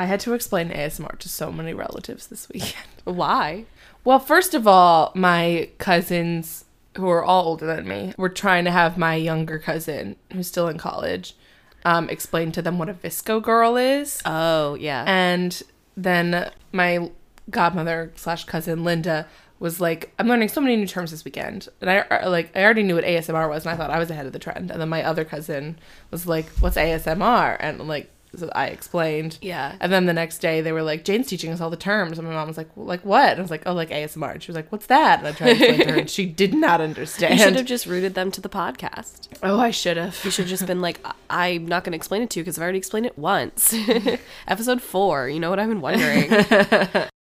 I had to explain ASMR to so many relatives this weekend. Why? Well, first of all, my cousins, who are all older than me, were trying to have my younger cousin, who's still in college, um, explain to them what a VSCO girl is. Oh, yeah. And then my godmother slash cousin Linda was like, "I'm learning so many new terms this weekend," and I I- like I already knew what ASMR was, and I thought I was ahead of the trend. And then my other cousin was like, "What's ASMR?" And like so I explained. Yeah. And then the next day they were like, "Jane's teaching us all the terms," and my mom was like, well, "Like what?" And I was like, "Oh, like ASMR." And she was like, "What's that?" And I tried to explain to her, and she did not understand. You should have just rooted them to the podcast. oh, I should have. You should have just been like, I- I'm not going to explain it to you because I've already explained it once. Episode four. You know what I've been wondering?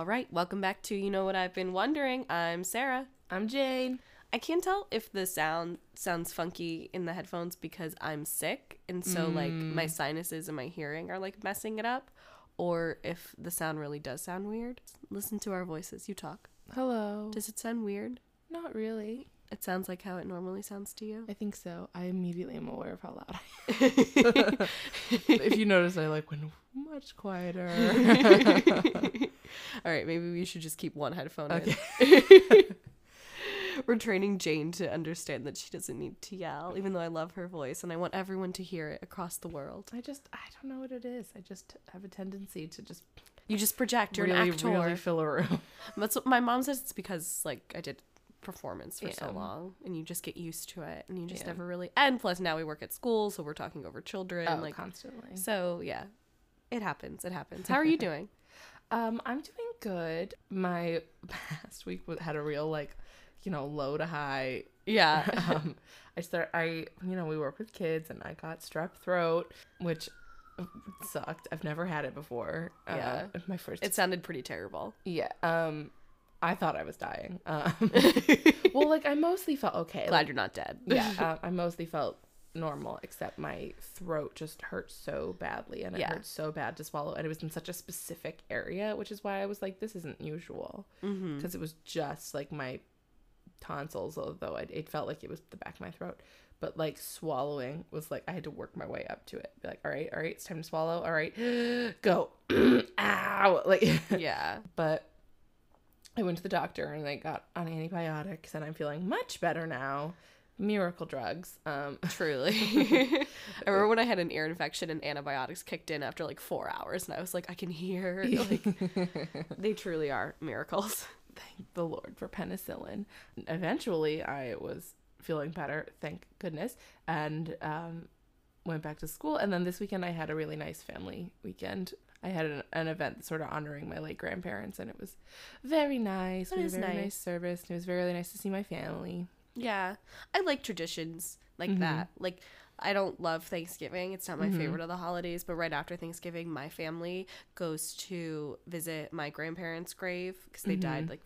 All right. Welcome back to You Know What I've Been Wondering. I'm Sarah. I'm Jane. I can't tell if the sound sounds funky in the headphones because I'm sick and so like mm. my sinuses and my hearing are like messing it up or if the sound really does sound weird. Listen to our voices. You talk. Hello. Does it sound weird? not really. It sounds like how it normally sounds to you. I think so. I immediately am aware of how loud I am. if you notice, I like went much quieter. All right, maybe we should just keep one headphone Okay. in. We're training Jane to understand that she doesn't need to yell, even though I love her voice and I want everyone to hear it across the world. I just, I don't know what it is. I just have a tendency to just You just project. You're really, an actor. really fill a room. That's what my mom says. It's because like I did performance for so long, and you just get used to it, and you just Yeah. never really. And plus, now we work at school, so we're talking over children. Oh, like constantly. so, yeah, it happens. It happens. How are you doing? Um, I'm doing good. My past week had a real like, you know, low to high. yeah. um, I start. I you know we work with kids, and I got strep throat, which sucked. I've never had it before. Yeah. uh, my first. It sounded pretty terrible. yeah. Um, I thought I was dying. Um, well, like I mostly felt okay. Glad like, you're not dead. yeah, uh, I mostly felt normal, except my throat just hurt so badly, and it Yeah. hurt so bad to swallow, and it was in such a specific area, which is why I was like, this isn't usual, Mm-hmm. because it was just like my tonsils, although it, it felt like it was the back of my throat. But like swallowing was like I had to work my way up to it. Be like, all right, all right, it's time to swallow. All right, go. Ow! Like, Yeah. but I went to the doctor and I got on antibiotics and I'm feeling much better now. Miracle drugs. Um, Truly. I remember when I had an ear infection and antibiotics kicked in after like four hours, and I was like, I can hear. Like, they truly are miracles. thank the Lord for penicillin. Eventually, I was feeling better, thank goodness, and um, went back to school. And then this weekend, I had a really nice family weekend. I had an, an event sort of honoring my late grandparents, and it was very nice. That we had a very nice. nice service. And it was very nice to see my family. Yeah. I like traditions like mm-hmm. that. Like, I don't love Thanksgiving. It's not my mm-hmm. favorite of the holidays, but right after Thanksgiving, my family goes to visit my grandparents' grave because they died mm-hmm. like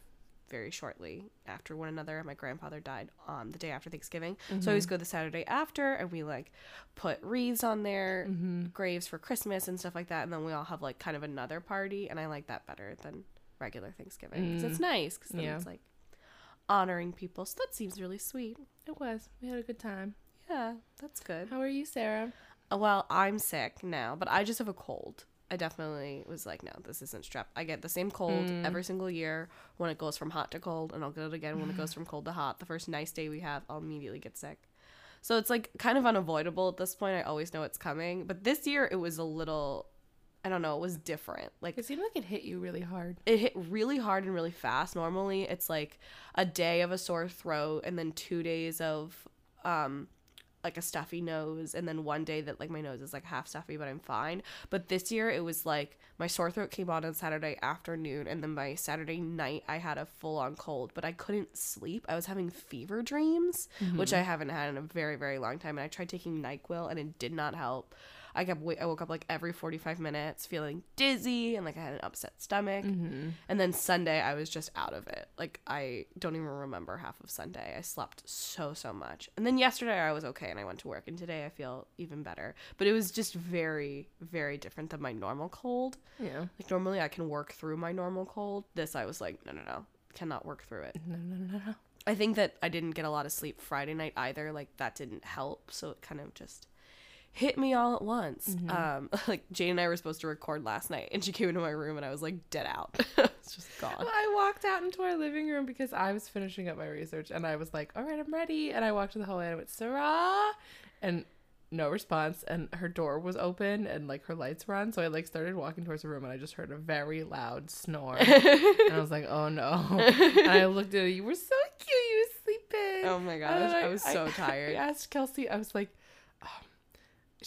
very shortly after one another. My grandfather died on the day after Thanksgiving. So I mm-hmm. always go the Saturday after and we like put wreaths on their mm-hmm. graves for Christmas and stuff like that. And then we all have like kind of another party. And I like that better than regular Thanksgiving because it's mm. nice because then Yeah. it's like honoring people. So that seems really sweet. It was. We had a good time. Yeah, that's good. How are you, Sarah? Uh, Well, I'm sick now, but I just have a cold. I definitely was like, no, this isn't strep. I get the same cold every single year when it goes from hot to cold, and I'll get it again when it goes from cold to hot. The first nice day we have, I'll immediately get sick. So it's like kind of unavoidable at this point. I always know it's coming. But this year it was a little, I don't know, it was different. Like It seemed like it hit you really hard. it hit really hard and really fast. Normally, it's like a day of a sore throat and then two days of um like a stuffy nose and then one day that like my nose is like half stuffy but I'm fine. But this year it was like my sore throat came on on Saturday afternoon and then by Saturday night I had a full on cold, but I couldn't sleep. I was having fever dreams, which mm-hmm. I haven't had in a very very long time and I tried taking NyQuil and it did not help. I kept I woke up like every 45 minutes feeling dizzy and like I had an upset stomach. Mm-hmm. And then Sunday I was just out of it. Like I don't even remember half of Sunday. I slept so so much. And then yesterday I was okay and I went to work and today I feel even better. But it was just very very different than my normal cold. Yeah. Like normally I can work through my normal cold. This I was like no no no. Cannot work through it. No, no, no, no. I think that I didn't get a lot of sleep Friday night either. Like that didn't help. So it kind of just hit me all at once. Um, like Jane and I were supposed to record last night, and she came into my room, and I was like dead out. it's just gone. Well, I walked out into our living room because I was finishing up my research and I was like, all right, I'm ready. And I walked to the hallway and I went, Sarah. And no response. And her door was open and like her lights were on. So I like started walking towards the room and I just heard a very loud snore. and I was like, oh no. And I looked at her. You were so cute. You were sleeping. Oh my gosh, And I was so tired. I asked Kelsey, I was like,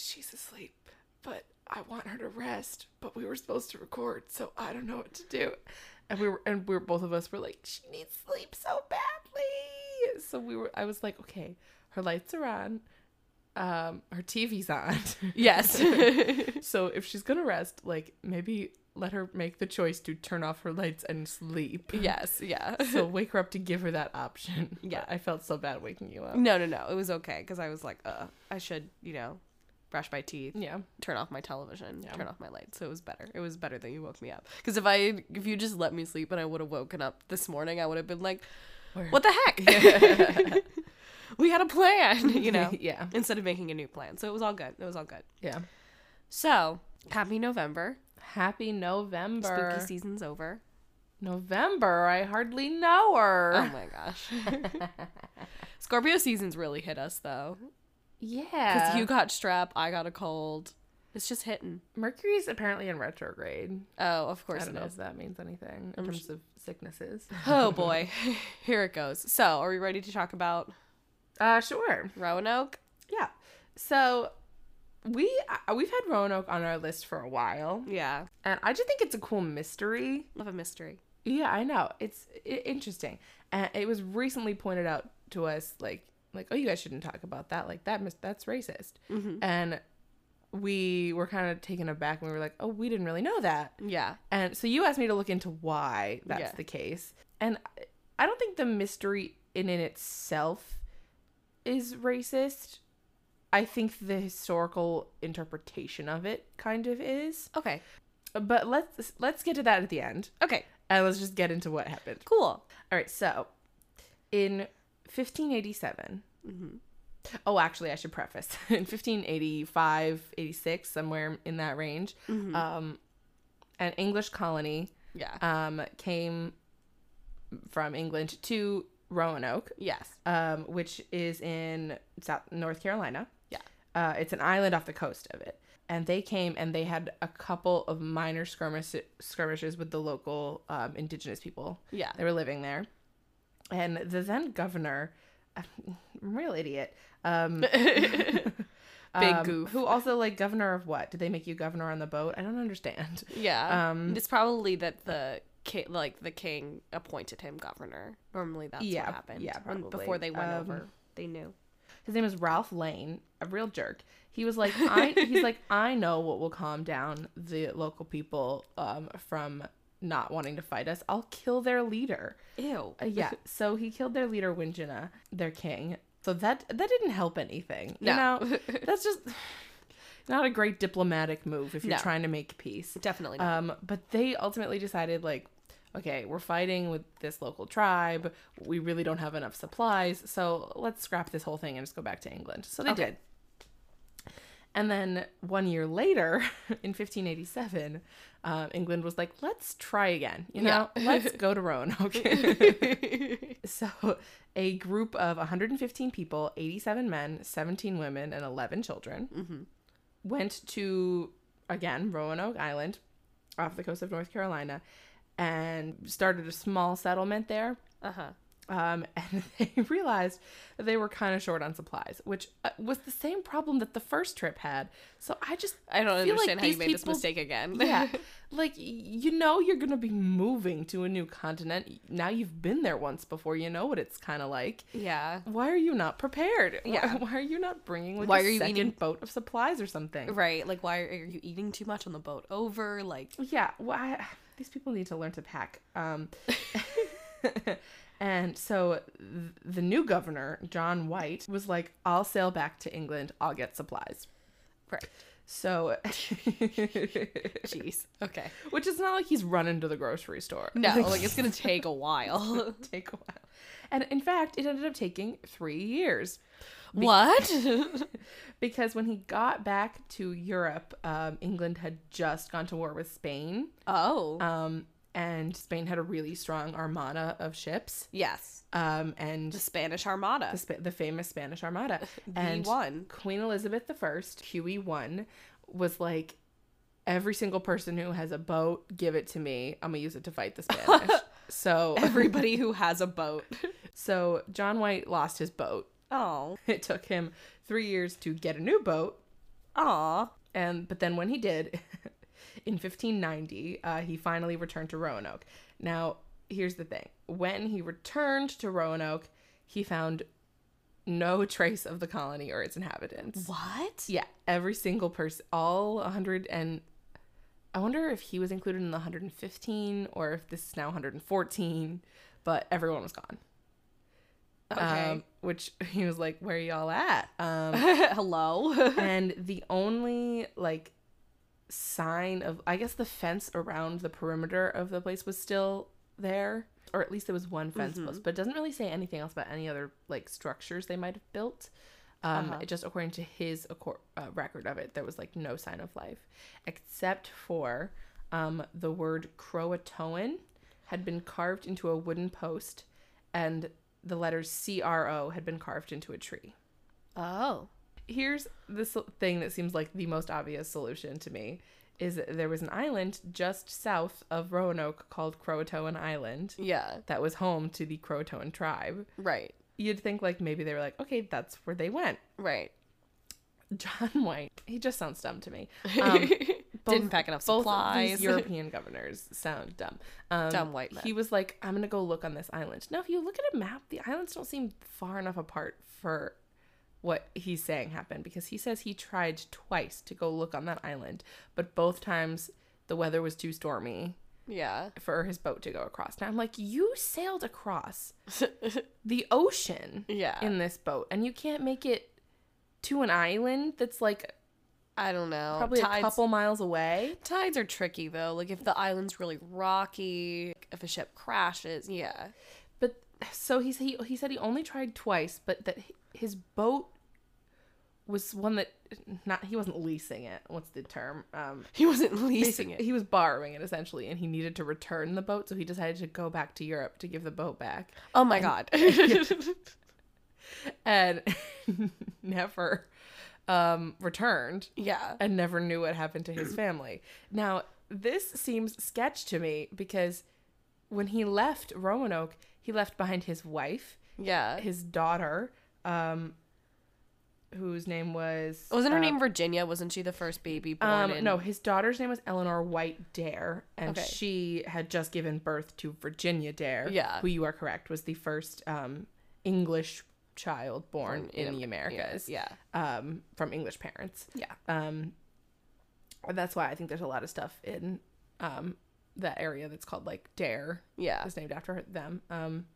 she's asleep, but I want her to rest. But we were supposed to record, so I don't know what to do. And we were, and we were both of us were like, she needs sleep so badly. So we were, I was like, okay, her lights are on, um, her TV's on. Yes. so if she's gonna rest, like maybe let her make the choice to turn off her lights and sleep. yes. Yeah. So wake her up to give her that option. Yeah. But I felt so bad waking you up. No, no, no. It was okay because I was like, uh, I should, you know, brush my teeth, Yeah. turn off my television, Yeah. turn off my lights. So it was better. It was better that you woke me up. Because if I, if you just let me sleep and I would have woken up this morning, I would have been like, what the heck? we had a plan, you know, yeah. instead of making a new plan. So it was all good. It was all good. Yeah. So happy November. Happy November. Spooky season's over. November. I hardly know her. Oh my gosh. Scorpio season's really hit us though. Yeah. Because you got strep, I got a cold. It's just hitting. Mercury's apparently in retrograde. Oh, of course. I don't it know is. if that means anything in I'm terms just- of sicknesses. Oh boy. Here it goes. So, are we ready to talk about Uh, sure. Roanoke? Yeah. So we uh, we've had Roanoke on our list for a while, Yeah. and I just think it's a cool mystery. Love a mystery. Yeah, I know. It's interesting. And it was recently pointed out to us like like oh you guys shouldn't talk about that like that mis- that's racist. Mhm. And we were kind of taken aback and we were like, "Oh, we didn't really know that." Yeah. And so you asked me to look into why that's Yeah. the case. And I- I don't think the mystery in in itself is racist. I think the historical interpretation of it kind of is. Okay. But let's let's get to that at the end. Okay. And let's just get into what happened. Cool. All right, so in 1587. Mm-hmm. Oh, actually, I should preface. In 1585, 86, somewhere in that range, Mhm. um, an English colony Yeah. um, came from England to Roanoke, yes. um, which is in South North Carolina. Yeah. Uh, it's an island off the coast of it. And they came and they had a couple of minor skirmish- skirmishes with the local um, indigenous people Yeah. they were living there. And the then governor, real idiot, um, Big um, goof. who also like governor of what? Did they make you governor on the boat? I don't understand. Yeah. Um, it's probably that the king, like the king appointed him governor. Normally that's Yeah, what happened. yeah, when- probably. Before they went Um, over, they knew. His name is Ralph Lane, a real jerk. He was like, I, he's like, I know what will calm down the local people um, from not wanting to fight us. I'll kill their leader. Ew. Uh, yeah. So he killed their leader, Wingina, their king. So that that didn't help anything. You No. know, that's just not a great diplomatic move if you're No. trying to make peace. Definitely not. Um, but they ultimately decided like, okay, we're fighting with this local tribe. We really don't have enough supplies, so let's scrap this whole thing and just go back to England. So they Okay. did. And then one year later, in 1587, um, England was like, let's try again. You know, Yeah. let's go to Roanoke. so a group of 115 people, 87 men, 17 women, and 11 children Mhm. went to, again, Roanoke Island off the coast of North Carolina and started a small settlement there. Uh huh. Um, and they realized that they were kind of short on supplies, which uh, was the same problem that the first trip had. So I just I don't feel understand like how you made this mistake again. yeah, like you know you're gonna be moving to a new continent. Now you've been there once before. You know what it's kind of like. yeah. Why are you not prepared? Why- Yeah. Why, are you not bringing like Why a are you second eating- boat of supplies or something? Right. Like, why are you eating too much on the boat over? Like, Yeah, well, these people need to learn to pack. Um, and so th- the new governor, John White, was like, "I'll sail back to England. I'll get supplies." right. So, Jeez. Okay. which is not like he's running to the grocery store. No, like it's gonna take a while. take a while. And in fact, it ended up taking three years what? because when he got back to Europe, um, England had just gone to war with Spain. oh. Um, and Spain had a really strong armada of ships. yes. Um, and The Spanish Armada. the, Spa- the famous Spanish Armada. And one. Queen Elizabeth I, Huey one, was like, every single person who has a boat, give it to me. I'm gonna use it to fight the Spanish. so Everybody who has a boat. so John White lost his boat. Oh. It took him three years to get a new boat, Aw. and but then when he did, in 1590, uh, he finally returned to Roanoke. Now here's the thing: when he returned to Roanoke, he found no trace of the colony or its inhabitants. What? Yeah, every single person, all 100 and I wonder if he was included in the 115 or if this is now 114, but everyone was gone. Okay. Um, which he was like, "Where y'all at?" Um, Hello. and the only like sign of, I guess, the fence around the perimeter of the place was still there, or at least there was one fence post, but it doesn't really say anything else about any other like structures they might have built. Um, Uh-huh. Just according to his acor- uh, record of it, there was like no sign of life, except for um, the word Croatoan had been carved into a wooden post, and the letters C R O had been carved into a tree oh. Here's this thing that seems like the most obvious solution to me is that there was an island just south of Roanoke called Croatoan Island Yeah. that was home to the Croatoan tribe. Right. You'd think like maybe they were like, okay, that's where they went. Right. John White, he just sounds dumb to me. Um, Didn't pack enough both of supplies. these European governors sound dumb. Um, Dumb white men. He was like, I'm gonna go look on this island. Now, if you look at a map, the islands don't seem far enough apart for what he's saying happened because he says he tried twice to go look on that island, but both times the weather was too stormy yeah. for his boat to go across. Now I'm like, you sailed across the ocean Yeah. in this boat, and you can't make it to an island that's like I don't know. probably tides, a couple miles away. tides are tricky though. Like if the island's really rocky, if a ship crashes, yeah. But so he he he said he only tried twice, but that his boat was one that not he wasn't leasing it. What's the term? Um, He wasn't leasing it. He was borrowing it essentially, and he needed to return the boat, so he decided to go back to Europe to give the boat back, Oh my god. and never um, returned, yeah. and never knew what happened to his family. Now this seems sketch to me because when he left Roanoke, he left behind his wife. Yeah. his daughter, um, whose name was Wasn't her uh, name Virginia? Wasn't she the first baby born Um, in no, his daughter's name was Eleanor White Dare, and Okay. she had just given birth to Virginia Dare. Yeah. who you are correct was the first um, English child born Born in, in the Americas. Yeah. um, from English parents. Yeah. Um, that's why I think there's a lot of stuff in um that area that's called like Dare. Yeah. is named after them. Um,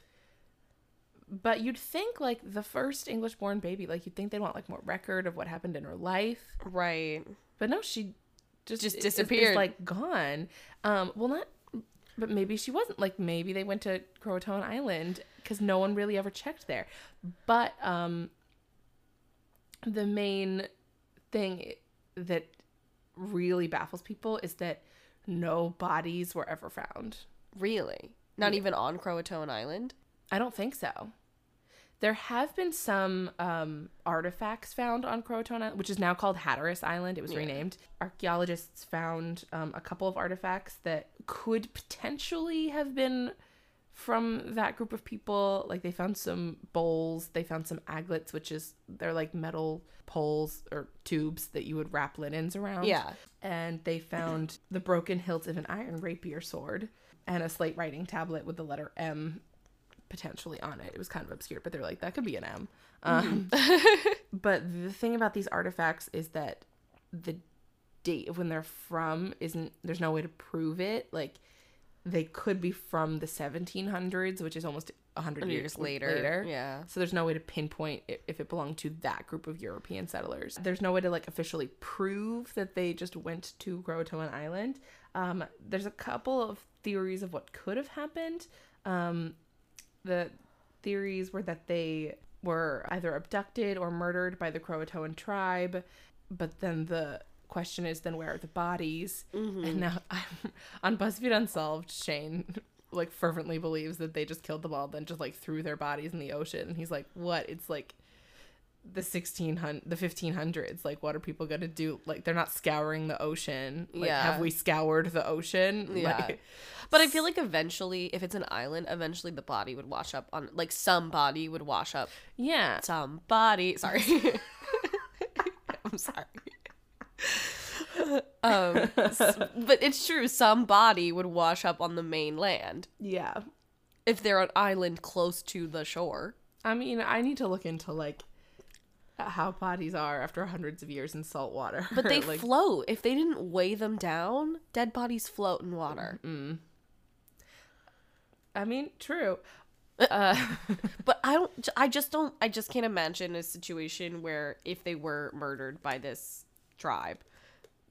but you'd think like the first English born baby, like you'd think they'd want like more record of what happened in her life. Right. But no, she just Just is- is, disappeared. like gone. Um, well, not. But maybe she wasn't. Like maybe they went to Croatoan Island because no one really ever checked there. But um, the main thing that really baffles people is that no bodies were ever found. Really? Not even on Croatoan Island? I don't think so. There have been some um, artifacts found on Croatoan Island, which is now called Hatteras Island. It was Yeah. renamed. Archaeologists found um, a couple of artifacts that could potentially have been from that group of people. Like they found some bowls, they found some aglets, which is they're like metal poles or tubes that you would wrap linens around. Yeah. And they found the broken hilt of an iron rapier sword and a slate writing tablet with the letter M potentially on it. It was kind of obscure, but they're like, that could be an M. Um, but the thing about these artifacts is that the date of when they're from isn't, there's no way to prove it. Like, they could be from the 1700s, which is almost 100 years, Years later. later. Yeah. So there's no way to pinpoint if it belonged to that group of European settlers. There's no way to like officially prove that they just went to Croatoan Island. Um, there's a couple of theories of what could have happened. Um, the theories were that they were either abducted or murdered by the Croatoan tribe, but then the question is then where are the bodies? Mm-hmm. And now I'm, on BuzzFeed Unsolved, Shane like fervently believes that they just killed them all, then just like threw their bodies in the ocean. And he's like, "What? It's like the 1600 the 1500s like what are people gonna do like they're not scouring the ocean like Yeah. have we scoured the ocean Yeah. like But I feel like eventually, if it's an island, eventually the body would wash up on, like, some body would wash up. yeah Some body. Sorry. I'm sorry. um, but it's true. Some body would wash up on the mainland yeah if they're an island close to the shore. i mean i need to look into like how bodies are after hundreds of years in salt water But they like float. If they didn't weigh them down, dead bodies float in water. Mm-hmm. i mean true uh, uh But I don't. I just don't. I just can't imagine a situation where if they were murdered by this tribe,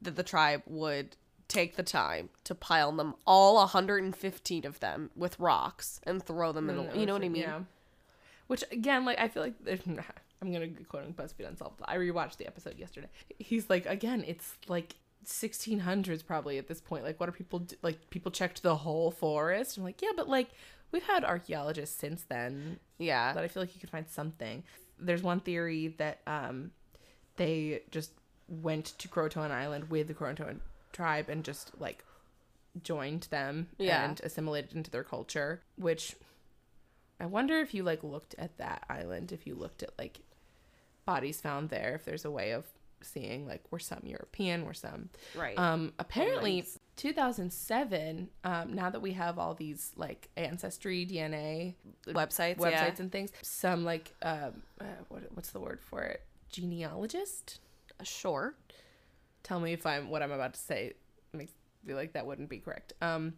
that the tribe would take the time to pile them all 115 of them with rocks and throw them in the. Mm, you know what I mean? Yeah. Which again, like I feel like I'm gonna be quoting BuzzFeed Unsolved. I rewatched the episode yesterday. He's like, again, it's like 1600s probably at this point. Like, what are people do? like? People checked the whole forest. I'm like, yeah, but like we've had archaeologists since then Yeah. but I feel like you could find something. There's one theory that um they just went to Croatoan Island with the Croatoan tribe and just like joined them Yeah. and assimilated into their culture, which I wonder if you like looked at that island, if you looked at like bodies found there, if there's a way of seeing like were some European, were some Right. um, apparently, Islands. 2007. Um, now that we have all these like ancestry DNA Websites, websites yeah. and things, some like um, uh, what, what's the word for it? Genealogist. sure. Tell me if I'm what I'm about to say makes feel like that wouldn't be correct. Um,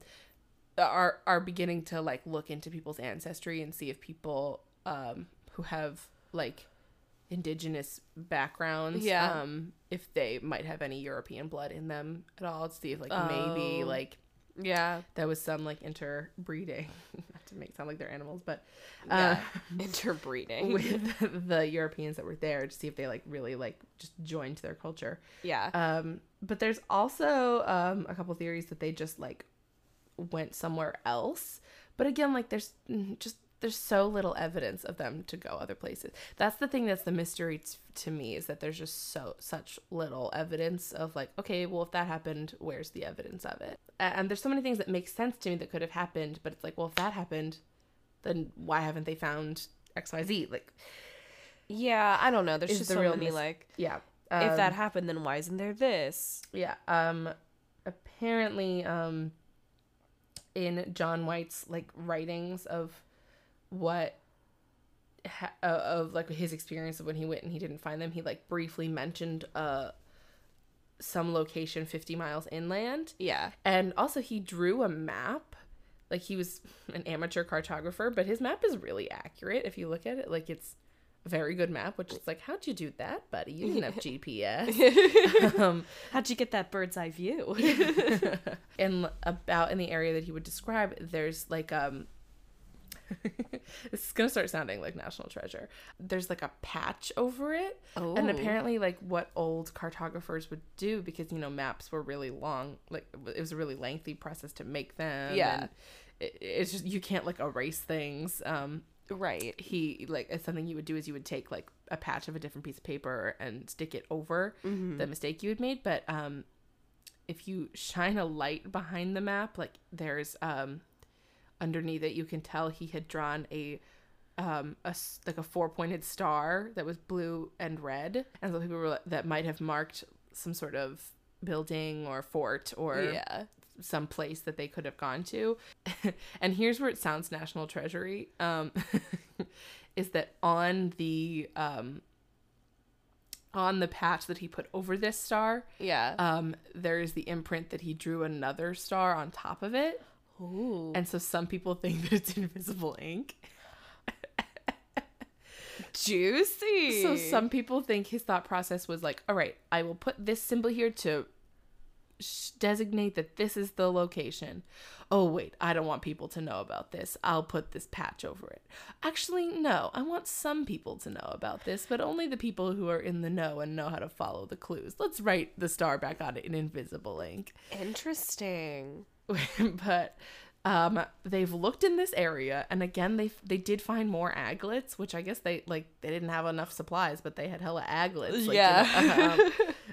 are are beginning to like look into people's ancestry and see if people um who have like indigenous backgrounds Yeah. um if they might have any european blood in them at all to see if like maybe Oh. like Yeah. there was some like interbreeding not to make it sound like they're animals but uh Yeah. Interbreeding. with the europeans that were there to see if they like really like just joined their culture yeah. um, but there's also um, a couple theories that they just like went somewhere else. But again, like there's mm, just there's so little evidence of them to go other places. That's the thing that's the mystery t- to me is that there's just so such little evidence of like okay, well if that happened, where's the evidence of it? And there's so many things that make sense to me that could have happened, but it's like well if that happened, then why haven't they found X Y Z? Like yeah. I don't know. There's just the so real many mys- like. yeah. if um, that happened, then why isn't there this? Yeah. Um apparently um in John White's like writings of what ha- uh, of like his experience of when he went and he didn't find them, he like briefly mentioned uh some location 50 miles inland. Yeah. and also he drew a map. Like he was an amateur cartographer but his map is really accurate if you look at it. Like it's a very good map which is like how'd you do that buddy? You didn't have gps um How'd you get that bird's eye view? and about in the area that he would describe there's like um this is gonna start sounding like national treasure there's like a patch over it and Oh. apparently like what old cartographers would do because you know maps were really long like it was a really lengthy process to make them Yeah. and it, it's just you can't like erase things um right. he like something you would do is you would take like a patch of a different piece of paper and stick it over Mm-hmm. the mistake you had made but um if you shine a light behind the map like there's um underneath it, you can tell he had drawn a um a like a four pointed star that was blue and red, and so people were that might have marked some sort of building or fort or yeah. some place that they could have gone to. and here's where it sounds national treasury. Um, is that on the um, on the patch that he put over this star, Yeah. um, there is the imprint that he drew another star on top of it. Ooh. And so some people think that it's invisible ink. Juicy. So some people think his thought process was like, all right, I will put this symbol here to sh- designate that this is the location. Oh, wait, I don't want people to know about this. I'll put this patch over it. Actually, no, I want some people to know about this, but only the people who are in the know and know how to follow the clues. Let's write the star back on it in invisible ink. Interesting. but um they've looked in this area and again they they did find more aglets which i guess they like they didn't have enough supplies but they had hella aglets like, Yeah.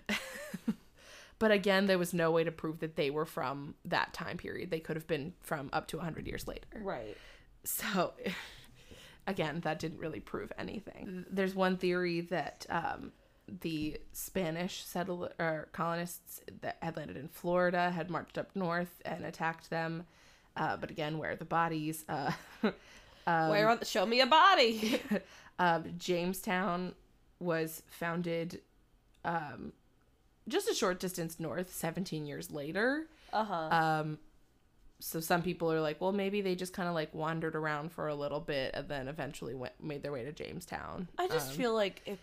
um, but again there was no way to prove that they were from that time period they could have been from up to 100 years later Right. so again that didn't really prove anything there's one theory that um the spanish settler or colonists that had landed in florida had marched up north and attacked them uh, but again where are the bodies uh, Where are the, show me a body? um, jamestown was founded um, just a short distance north 17 years later Uh huh. um, so some people are like, well, maybe they just kind of like wandered around for a little bit and then eventually went made their way to Jamestown. I just Um, feel like if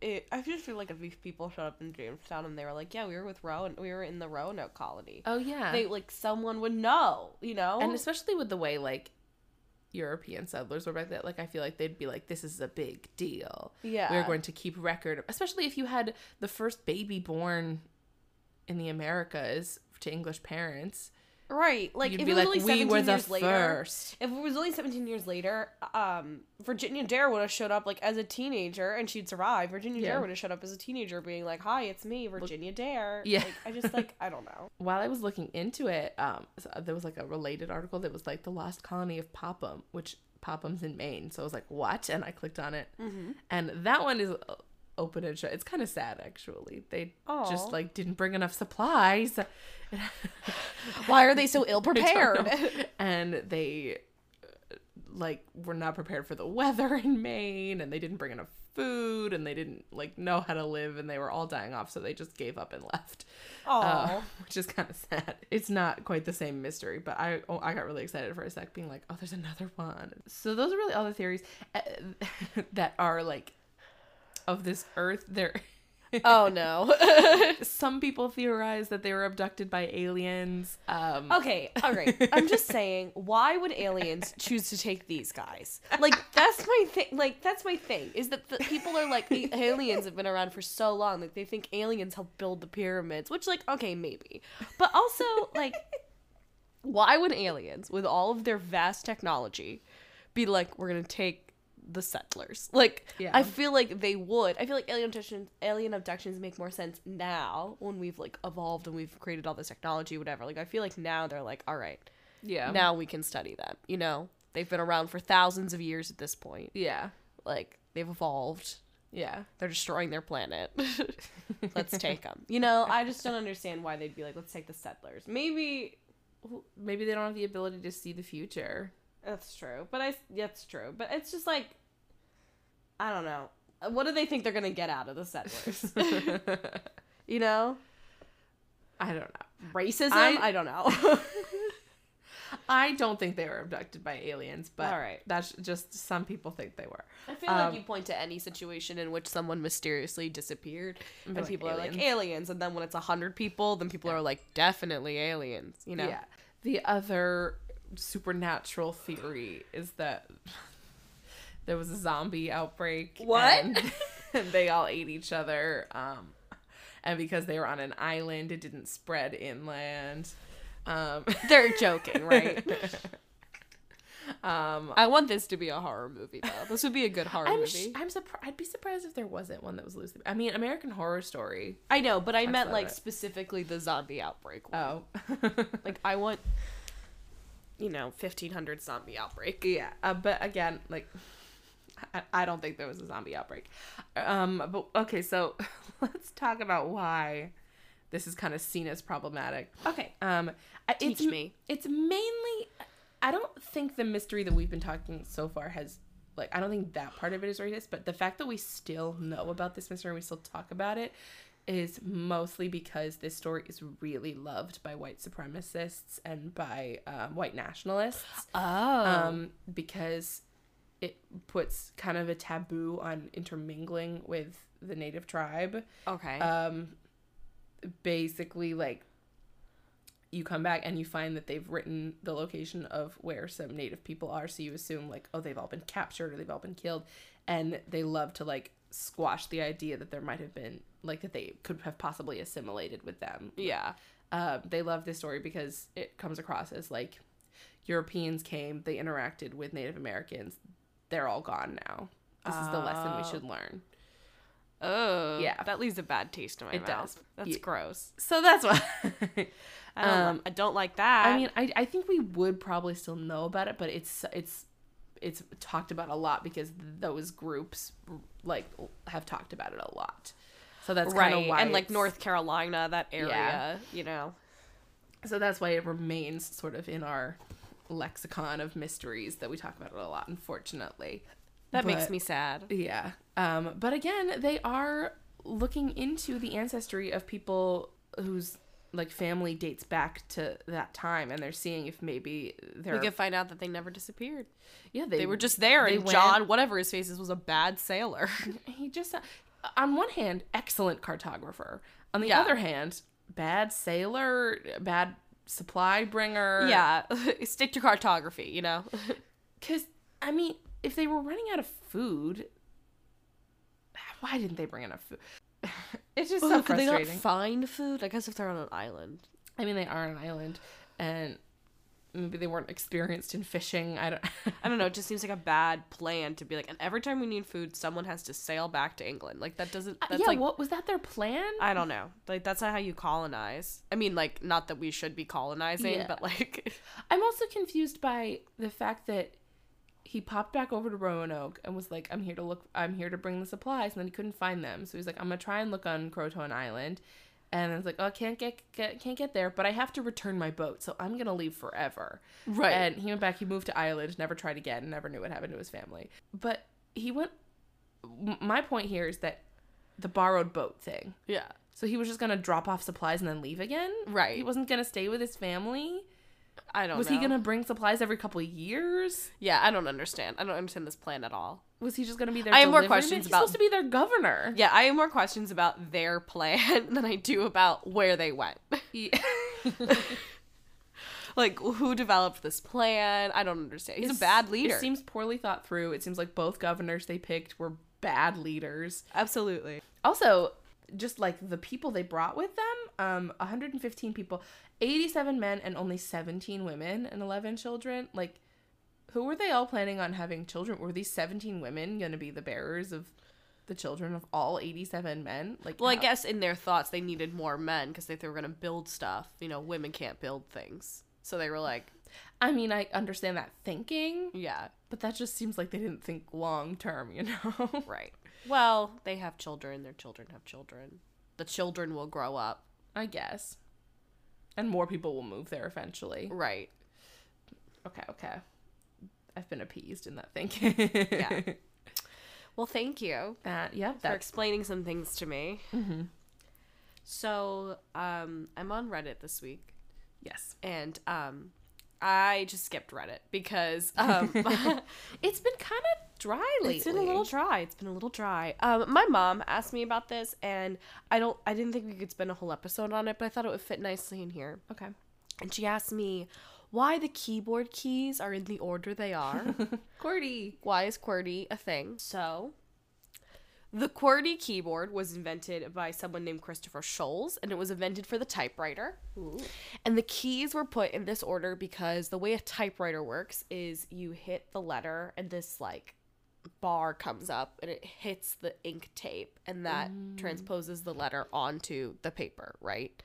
it, I just feel like if these people showed up in Jamestown and they were like, "Yeah, we were with Rowan, we were in the Roanoke colony," oh yeah, they like someone would know, you know. and especially with the way like European settlers were back then, like I feel like they'd be like, this is a big deal. yeah, We're going to keep record, especially if you had the first baby born in the Americas to English parents. Right. Like You'd if it was like, only we seventeen were the years later, first. if it was only seventeen years later, um, Virginia Dare would have showed up like as a teenager and she'd survive. Virginia Yeah. Dare would have showed up as a teenager, being like, "Hi, it's me, Virginia Dare." Yeah. like, I just like I don't know. while I was looking into it, um, so there was like a related article that was like the lost colony of Popham, which Popham's in Maine. So I was like, what? And I clicked on it, Mm-hmm. and that one is uh, open and shut. It's kind of sad actually. They Aw. just like didn't bring enough supplies, Why are they so ill prepared? and they uh, like were not prepared for the weather in Maine, and they didn't bring enough food, and they didn't like know how to live, and they were all dying off, so they just gave up and left. Oh, Uh, which is kind of sad. It's not quite the same mystery, but I oh, I got really excited for a sec, being like, oh, there's another one. So those are really all the theories uh, that are like of this Earth. There, oh no. some people theorize that they were abducted by aliens. Um, Okay, all right. I'm just saying, why would aliens choose to take these guys? Like that's my thing. Like that's my thing is that the people are like "A- aliens have been around for so long. Like they think aliens helped build the pyramids, which like okay maybe, but also like why would aliens with all of their vast technology be like we're gonna take the settlers. Like Yeah. i feel like they would. I feel like alien abductions alien abductions make more sense now when we've like evolved and we've created all this technology whatever. Like i feel like now they're like all right yeah, now we can study them you know? They've been around for thousands of years at this point. Yeah, like they've evolved. Yeah. they're destroying their planet. Let's take them you know i just don't understand why they'd be like let's take the settlers. Maybe Maybe they don't have the ability to see the future. That's true, but I that's true, but it's just like I don't know. What do they think they're gonna get out of the settlers? you know, I don't know. racism. I- I, don't know. I don't think they were abducted by aliens, but All right. that's just some people think they were. I feel Um, like you point to any situation in which someone mysteriously disappeared, and like, people are like aliens. aliens, and then when it's a hundred people, then people are like definitely aliens. You know? Yeah. The other supernatural theory is that there was a zombie outbreak. What? And, and they all ate each other. Um, and because they were on an island, it didn't spread inland. Um, They're joking, right? um, I want this to be a horror movie, though. This would be a good horror I'm, movie. sh- I'm surprised. I'd be surprised if there wasn't one that was loosely. I mean, American Horror Story. I know, but I meant like it. specifically the zombie outbreak. One. Oh, Like I want you know, 1500 zombie outbreak. Yeah, uh, but again, like, I, don't think there was a zombie outbreak. Um, but okay, so let's talk about why this is kind of seen as problematic. Okay. Um, Teach it's, me. It's mainly, I don't think the mystery that we've been talking so far has, like, I don't think that part of it is racist, but the fact that we still know about this mystery and we still talk about it is mostly because this story is really loved by white supremacists and by um, white nationalists Oh. um, because it puts kind of a taboo on intermingling with the native tribe. okay. Um, basically, like you come back and you find that they've written the location of where some native people are, so you assume like, oh, they've all been captured or they've all been killed, and they love to like squash the idea that there might have been like that they could have possibly assimilated with them yeah. uh, they love this story because it comes across as like Europeans came, they interacted with Native Americans, they're all gone now. This is the lesson we Oh. should learn. Oh. Yeah. That leaves a bad taste in my It mouth. does. That's Yeah. gross. So that's why. I don't, Um, I don't like that. I mean, I, I think we would probably still know about it, but it's it's it's talked about a lot because those groups like have talked about it a lot. So that's right. kind of why and like North Carolina, that area, Yeah. you know. So that's why it remains sort of in our lexicon of mysteries that we talk about it a lot. Unfortunately, That makes me sad. Yeah. Um, but again, they are looking into the ancestry of people whose like family dates back to that time, and they're seeing if maybe they're We could find out that they never disappeared. yeah They, were just there, they and went- John, whatever his face is, was a bad sailor. he just on one hand excellent cartographer, on the Yeah. other hand bad sailor, bad supply bringer. yeah, stick to cartography, you know. because I mean, if they were running out of food, why didn't they bring enough food? it's just so Could they frustrating. not find food? I guess if they're on an island. I mean, they are on an island, and maybe they weren't experienced in fishing. I don't. I don't know. It just seems like a bad plan to be like, and every time we need food, someone has to sail back to England. Like that doesn't. That's Uh, yeah, like what was that their plan? I don't know. Like that's not how you colonize. I mean, like not that we should be colonizing, Yeah. but like I'm also confused by the fact that he popped back over to Roanoke and was like, "I'm here to look. I'm here to bring the supplies," and then he couldn't find them. So he's like, "I'm gonna try and look on Croatoan Island." And it's like, oh, I can't get, get can't get there, but I have to return my boat, so I'm gonna leave forever. Right. And he went back. He moved to Ireland. Never tried again. Never knew what happened to his family. But he went. My point here is that the borrowed boat thing. yeah. So he was just gonna drop off supplies and then leave again. Right. He wasn't gonna stay with his family. I don't. Know. Was know. he gonna bring supplies every couple of years? Yeah, I don't understand. I don't understand this plan at all. Was he just gonna be there? I have more questions He's about- supposed to be their governor. Yeah, I have more questions about their plan than I do about where they went. Yeah. like who developed this plan? I don't understand. He's It's- a bad leader. It seems poorly thought through. It seems like both governors they picked were bad leaders. Absolutely. Also, just like the people they brought with them, um, 115 people, 87 men and only 17 women and 11 children. Like, who were they all planning on having children? Were these 17 women going to be the bearers of the children of all 87 men? Like, Well, I guess in their thoughts they needed more men because they, they were going to build stuff. You know, women can't build things. So they were like, I mean, I understand that thinking, yeah, but that just seems like they didn't think long term, you know? right. Well, they have children. Their children have children. The children will grow up. I guess. And more people will move there eventually. Right. Okay, okay. I've been appeased in that thinking. Yeah. Well, thank you yeah, for explaining some things to me. Mhm. So, um, I'm on Reddit this week. yes. and um I just skipped Reddit because um It's been kind of dry lately. it's been a little dry. It's been a little dry. Um my mom asked me about this and I don't I didn't think we could spend a whole episode on it, but I thought it would fit nicely in here. okay. And she asked me why the keyboard keys are in the order they are. Cordy. why is QWERTY a thing? So the QWERTY keyboard was invented by someone named Christopher Sholes, and it was invented for the typewriter. And the keys were put in this order because the way a typewriter works is you hit the letter and this like bar comes up and it hits the ink tape and that mm. transposes the letter onto the paper, right?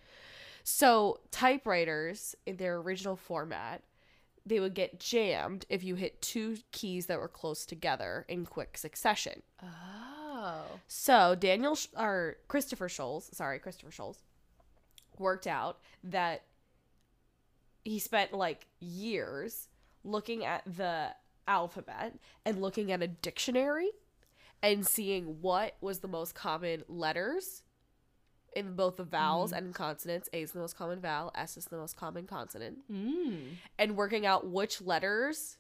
So typewriters in their original format they would get jammed if you hit two keys that were close together in quick succession. Oh. So Daniel Sch- or Christopher Sholes, sorry, Christopher Sholes, worked out that he spent like years looking at the alphabet and looking at a dictionary and seeing what was the most common letters in both the vowels and consonants. A is the most common vowel, S is the most common consonant, Mm. and working out which letters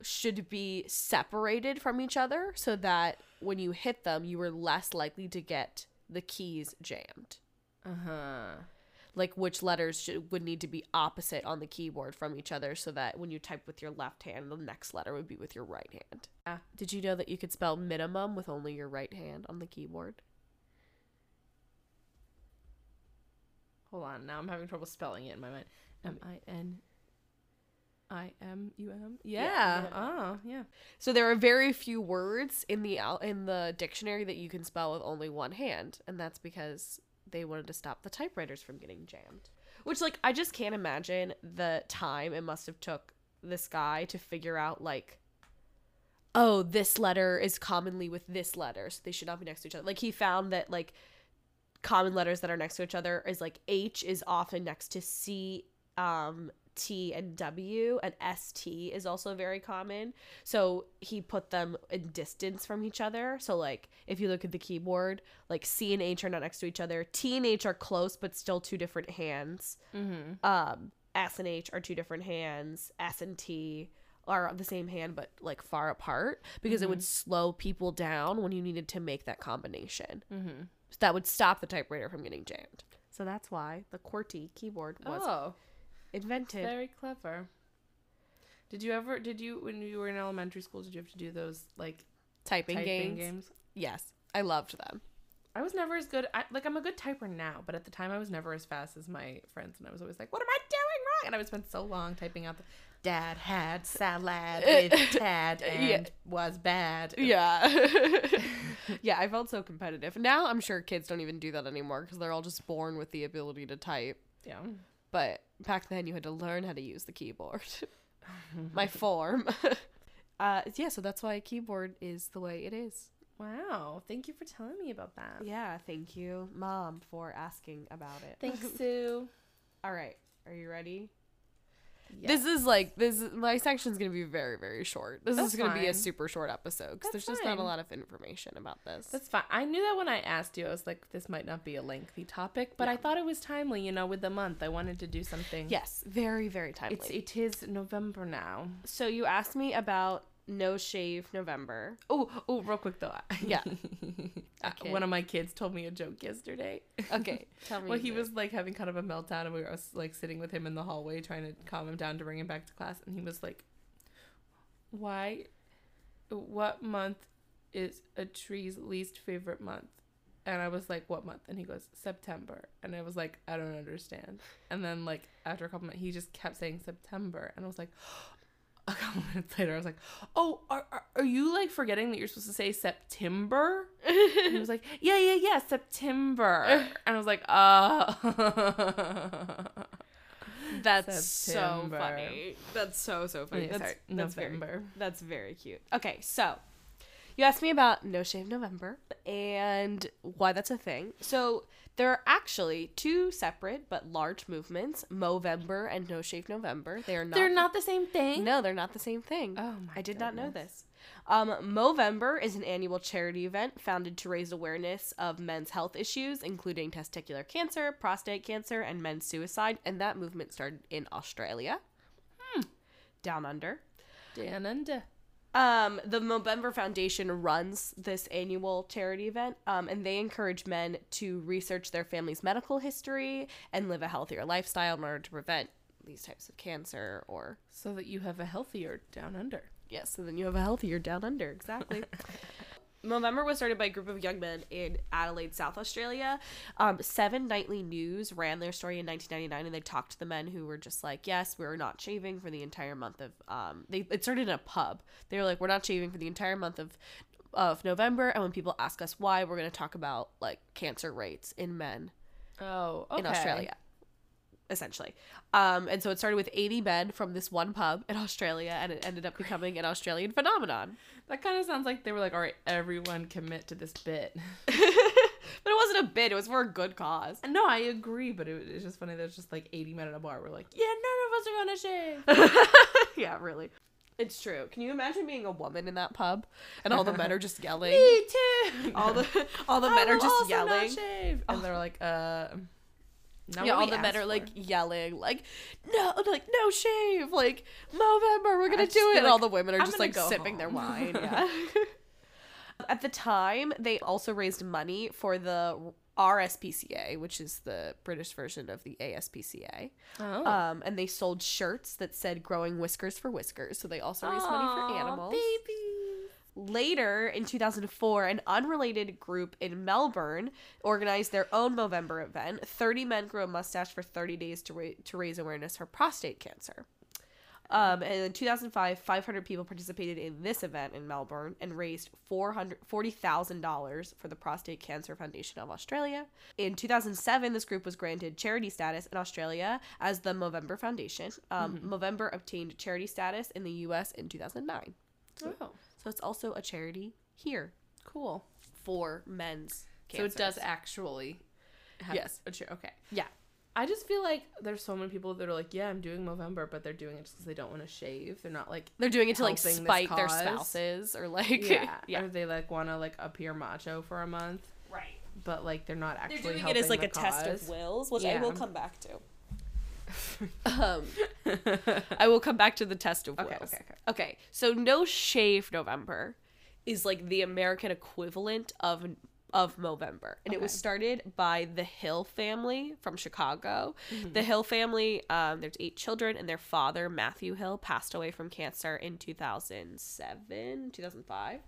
should be separated from each other so that when you hit them, you were less likely to get the keys jammed. Uh huh. Like which letters should, would need to be opposite on the keyboard from each other so that when you type with your left hand, the next letter would be with your right hand. Yeah. Did you know that you could spell minimum with only your right hand on the keyboard? Hold on. Now I'm having trouble spelling it in my mind. M I N I M U M. Yeah, Yeah. yeah. Oh, yeah. So there are very few words in the al- in the dictionary that you can spell with only one hand, and that's because they wanted to stop the typewriters from getting jammed. Which like I just can't imagine the time it must have took this guy to figure out like oh, this letter is commonly with this letter, so they should not be next to each other. Like he found that like common letters that are next to each other is like H is often next to C um T and W and ST is also very common. So he put them in distance from each other. So like if you look at the keyboard, like C and H are not next to each other. T and H are close but still two different hands. Mm-hmm. Um S and H are two different hands. S and T are the same hand but like far apart because it would slow people down when you needed to make that combination. Mm-hmm. That would stop the typewriter from getting jammed. So that's why the QWERTY keyboard was Oh, invented. very clever. Did you ever? Did you when you were in elementary school? Did you have to do those like typing, typing games. games? Yes, I loved them. I was never as good. I, like I'm a good typer now, but at the time I was never as fast as my friends, and I was always like, "What am I doing wrong?" And I would spend so long typing out the "Dad had salad with Tad and Yeah. was bad." Yeah. yeah, I felt so competitive. Now I'm sure kids don't even do that anymore because they're all just born with the ability to type. yeah. But back then you had to learn how to use the keyboard. My form. uh, yeah, so that's why a keyboard is the way it is. Wow. Thank you for telling me about that. Yeah, thank you, Mom, for asking about it. Thanks, Sue. All right, are you ready? Yeah. This is like this. Is, my section's gonna be very very short. This That's is gonna be a super short episode because there's just not a lot of information about this. That's fine. I knew that when I asked you, I was like, this might not be a lengthy topic, but I thought it was timely. You know, with the month, I wanted to do something. yes, very very timely. It's it is November now. So you asked me about No Shave November. Oh, oh, real quick though. Yeah. Uh, One of my kids told me a joke yesterday. Okay, tell me. well, he was like having kind of a meltdown, and we were like sitting with him in the hallway trying to calm him down to bring him back to class, and he was like, "Why? What month is a tree's least favorite month?" And I was like, "What month?" And he goes, "September." And I was like, "I don't understand." And then like after a couple minutes, he just kept saying September, and I was like. Couple minutes later, I was like, "Oh, are, are, are you like forgetting that you're supposed to say September?" And he was like, "Yeah, yeah, yeah, September." And I was like, "Uh." That's so funny. That's so so funny. Yeah, that's sorry, that's very November. that's very cute. Okay, so you asked me about No Shave November and why that's a thing. So there are actually two separate but large movements: Movember and No Shave November. They are not. They're not the same thing. No, they're not the same thing. Oh my! I did not know this. Um, Movember is an annual charity event founded to raise awareness of men's health issues, including testicular cancer, prostate cancer, and men's suicide. And that movement started in Australia, hmm. down under. Down and Um, the Movember Foundation runs this annual charity event, um, and they encourage men to research their family's medical history and live a healthier lifestyle in order to prevent these types of cancer or so that you have a healthier down under. Yes, so then you have a healthier down under. Exactly. Movember was started by a group of young men in Adelaide, South Australia. Um, Seven Nightly News ran their story in 1999, and they talked to the men who were just like, "Yes, we're not shaving for the entire month of." Um, they it started in a pub. They were like, "We're not shaving for the entire month of." Of November, and when people ask us why, we're going to talk about like cancer rates in men Oh, okay. in Australia. Essentially. Um, and so it started with 80 men from this one pub in Australia, and it ended up becoming an Australian phenomenon. That kind of sounds like they were like, all right, everyone commit to this bit. but it wasn't a bit; it was for a good cause. No, I agree, but it, it's just funny. There's just like 80 men at a bar. We're like, yeah, none of us are gonna shave. yeah, really. It's true. Can you imagine being a woman in that pub and all the men are just yelling? Me too. all the all the I men are just yelling. shave. And they're like, uh. Not yeah, all the men are like yelling, like no, like no shave, like Movember, we're gonna do it. and all the women are I'm just like sipping their wine. Yeah. At the time, they also raised money for the RSPCA, which is the British version of the ASPCA. Oh. Um, and they sold shirts that said "Growing Whiskers for Whiskers," so they also raised money for animals. Babies. Later in 2004, an unrelated group in Melbourne organized their own Movember event. 30 men grew a mustache for 30 days to, ra- to raise awareness for prostate cancer. Um, and in 2005, 500 people participated in this event in Melbourne and raised $440,000 for the Prostate Cancer Foundation of Australia. In 2007, this group was granted charity status in Australia as the Movember Foundation. Um, Movember obtained charity status in the US in 2009. Oh, So it's also a charity here cool. for men's So it does actually. Have Yes. A. Okay. Yeah. I just feel like there's so many people that are like, yeah, I'm doing Movember, but they're doing it just because they don't want to shave. They're not like, They're doing it to like spite their spouses or like yeah, yeah. Or they like want to like appear macho for a month, Right. but like they're not actually. They're doing it as like a test of wills, which I will come back to. Um, I will come back to the test of wills. Okay, okay, okay. Okay, so no shave November is like the American equivalent of of Movember, and it was started by the Hill family from Chicago. Mm-hmm. The Hill family, um, there's eight children, and their father Matthew Hill passed away from cancer in 2007, 2005.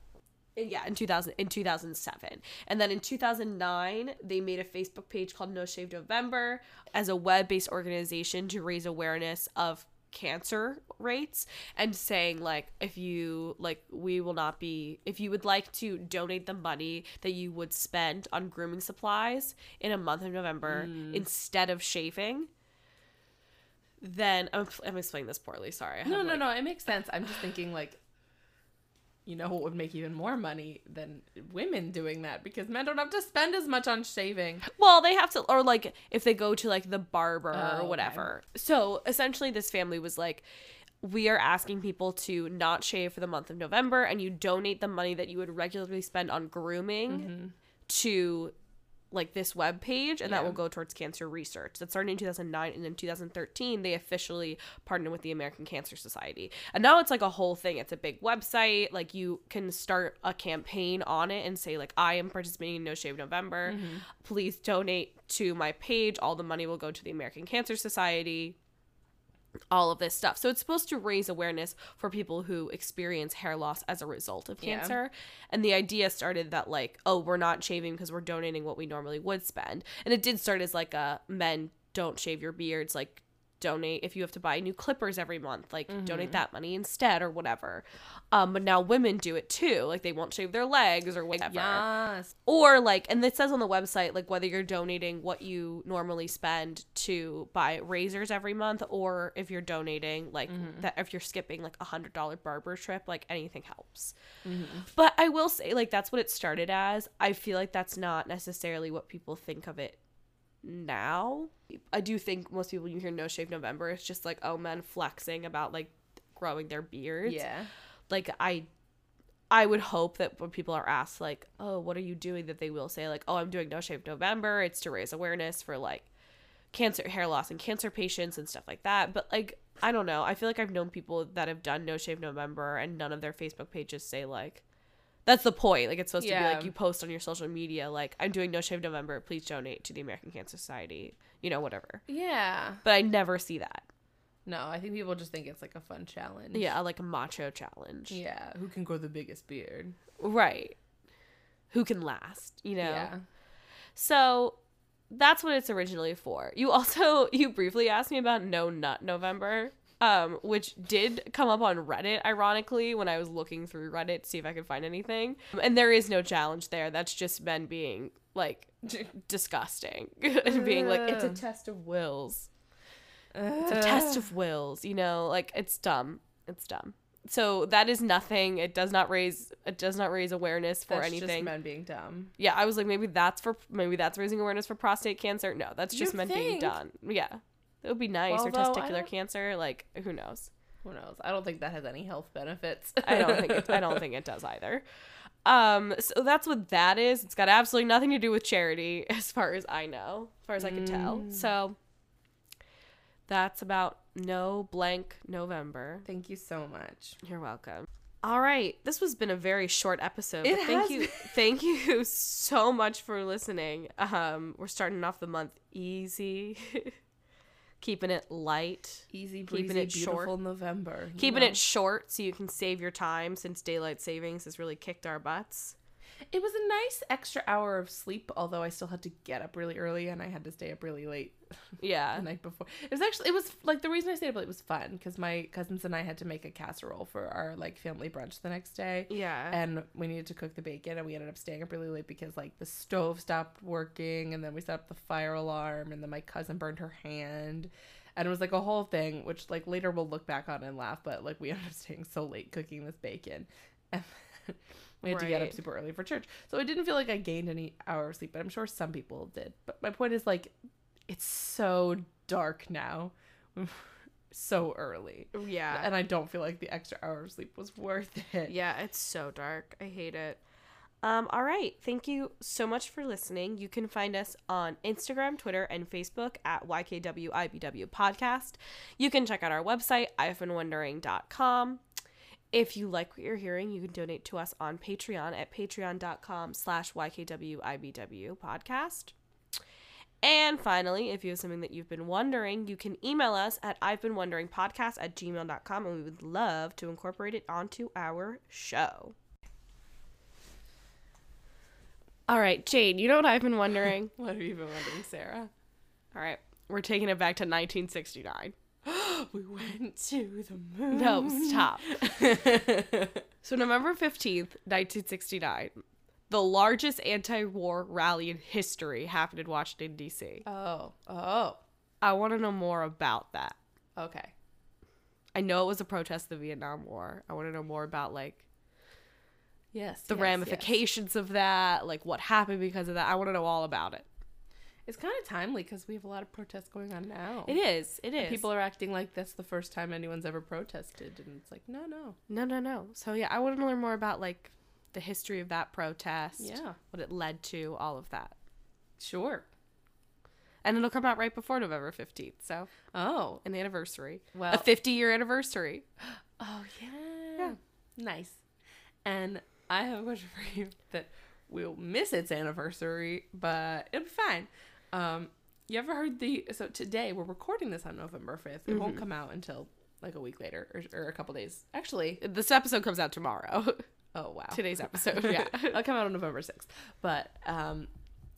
Yeah, in 2000 in 2007. And then in 2009, they made a Facebook page called No Shave November as a web-based organization to raise awareness of cancer rates and saying like if you like we will not be if you would like to donate the money that you would spend on grooming supplies in a month of November mm. instead of shaving then I'm, I'm explaining this poorly sorry I No, have, no, like- no. It makes sense. I'm just thinking like, you know, what would make even more money than women doing that because men don't have to spend as much on shaving. Well, they have to, or like if they go to like the barber Oh, or okay. whatever. So essentially, this family was like, we are asking people to not shave for the month of November, and you donate the money that you would regularly spend on grooming Mm-hmm. to like this web page and that will go towards cancer research. That started in 2009 and in 2013 they officially partnered with the american cancer society. And now it's like a whole thing. It's a big website. Like you can start a campaign on it and say like i am participating in no shave november. Mm-hmm. please donate to my page. All the money will go to the american cancer society all of this stuff. So it's supposed to raise awareness for people who experience hair loss as a result of Yeah. cancer. And the idea started that like, oh, we're not shaving because we're donating what we normally would spend. And it did start as like a men don't shave your beards, like donate if you have to buy new clippers every month, like mm-hmm. donate that money instead or whatever. Um, but now women do it too. Like they won't shave their legs or whatever Yes. or like and it says on the website like whether you're donating what you normally spend to buy razors every month or if you're donating like mm-hmm. that if you're skipping like a hundred dollar barber trip like anything helps mm-hmm. but i will say like that's what it started as i feel like that's not necessarily what people think of it now i do think most people you hear no shave november it's just like oh men flexing about like growing their beards Yeah. like I I would hope that when people are asked like, "Oh, what are you doing?" that they will say like, "Oh, I'm doing No Shave November. It's to raise awareness for like cancer hair loss and cancer patients and stuff like that." But like, I don't know. I feel like I've known people that have done No Shave November and none of their Facebook pages say like that's the point. Like it's supposed to be like you post on your social media like, "I'm doing No Shave November. Please donate to the American Cancer Society." You know, whatever. Yeah. But I never see that. No, I think people just think it's like a fun challenge. Yeah, like a macho challenge. Yeah. Who can grow the biggest beard? Right. Who can last, you know? Yeah. So that's what it's originally for. You also you briefly asked me about No Nut November, um, which did come up on Reddit, ironically, when I was looking through Reddit to see if I could find anything. And there is no challenge there. That's just men being like disgusting and being like it's a test of wills. It's a test of wills, you know, like it's dumb. It's dumb. So that is nothing. It does not raise it does not raise awareness for That's anything. Just men being dumb. Yeah, I was like, maybe that's for maybe that's raising awareness for prostate cancer. No, that's just You men being think? done. Yeah, it would be nice. Well, or though, testicular cancer, like who knows? Who knows? I don't think that has any health benefits. I don't think it, I don't think it does either. Um, so that's what that is. It's got absolutely nothing to do with charity, as far as I know, as far as I can tell. Mm. So that's about no blank November. Thank you so much. You're welcome. All right, this has been a very short episode. It thank has you, been. thank you so much for listening. Um, we're starting off the month easy, keeping it light, Easy breezy, Keeping it short. beautiful November. keeping know? it short so you can save your time since daylight savings has really kicked our butts. It was a nice extra hour of sleep, although I still had to get up really early and I had to stay up really late Yeah, the night before. It was actually it was like the reason I stayed up late was fun because my cousins and I had to make a casserole for our like family brunch the next day. yeah, And we needed to cook the bacon, and we ended up staying up really late because like the stove stopped working, and then we set up the fire alarm, and then my cousin burned her hand, and it was like a whole thing, which like later we'll look back on and laugh, but like we ended up staying so late cooking this bacon, and we had to get up super early for church, so it didn't feel like I gained any hour of sleep, but I'm sure some people did. But my point is like, it's so dark now, so early, yeah, and I don't feel like the extra hour of sleep was worth it. yeah. It's so dark. I hate it. Um, all right. Thank you so much for listening. You can find us on Instagram, Twitter, and Facebook at YKWIBW Podcast. You can check out our website, I've been wondering.com. If you like what you're hearing, you can donate to us on Patreon at patreon.com slash YKWIBW podcast. And finally, if you have something that you've been wondering, you can email us at I've been wondering podcast at gmail.com and we would love to incorporate it onto our show. All right, Jane, you know what I've been wondering? What have you been wondering, Sarah? All right, we're taking it back to 1969. we went to the moon. No, stop. So, November 15th, 1969, the largest anti war rally in history happened in Washington, D.C. oh, oh, I want to know more about that. okay. I know it was a protest of the Vietnam War. I want to know more about like Yes. the yes, ramifications of that, like what happened because of that. I want to know all about it. It's kind of timely because we have a lot of protests going on now. It is. It is. People are acting like that's the first time anyone's ever protested, and it's like, no, no. No, no, no. So yeah, I want to learn more about like the history of that protest. Yeah, What it led to, all of that. sure. And it'll come out right before November 15th. So, Oh, an anniversary. well. a 50 year anniversary. oh yeah. Yeah. Nice. And I have a question for you that we'll miss its anniversary, but it'll be fine. Um, you ever heard the? So today we're recording this on November fifth. It won't come out until like a week later or, or a couple days. Actually, This episode comes out tomorrow. oh wow, Today's episode. Yeah. it'll come out on November sixth. But um,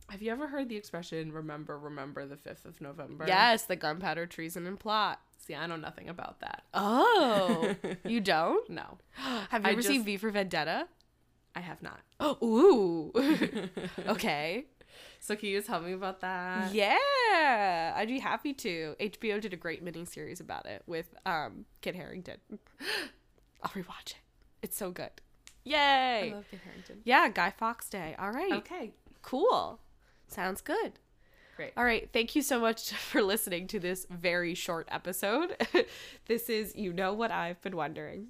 have you ever heard the expression "remember, remember the fifth of November"? yes, the gunpowder treason and plot. See, I know nothing about that. Oh, you don't? No, Have you I ever seen just- V for Vendetta? I have not. Oh, ooh. okay. So can you tell me about that? Yeah, I'd be happy to. HBO did a great miniseries about it with um Kit Harington. I'll rewatch it. It's so good. Yay! I love Kit Harington. Yeah, Guy Fawkes Day. All right. Okay, Cool. Sounds good. great. All right. Thank you so much for listening to this very short episode. this is You Know What I've Been Wondering.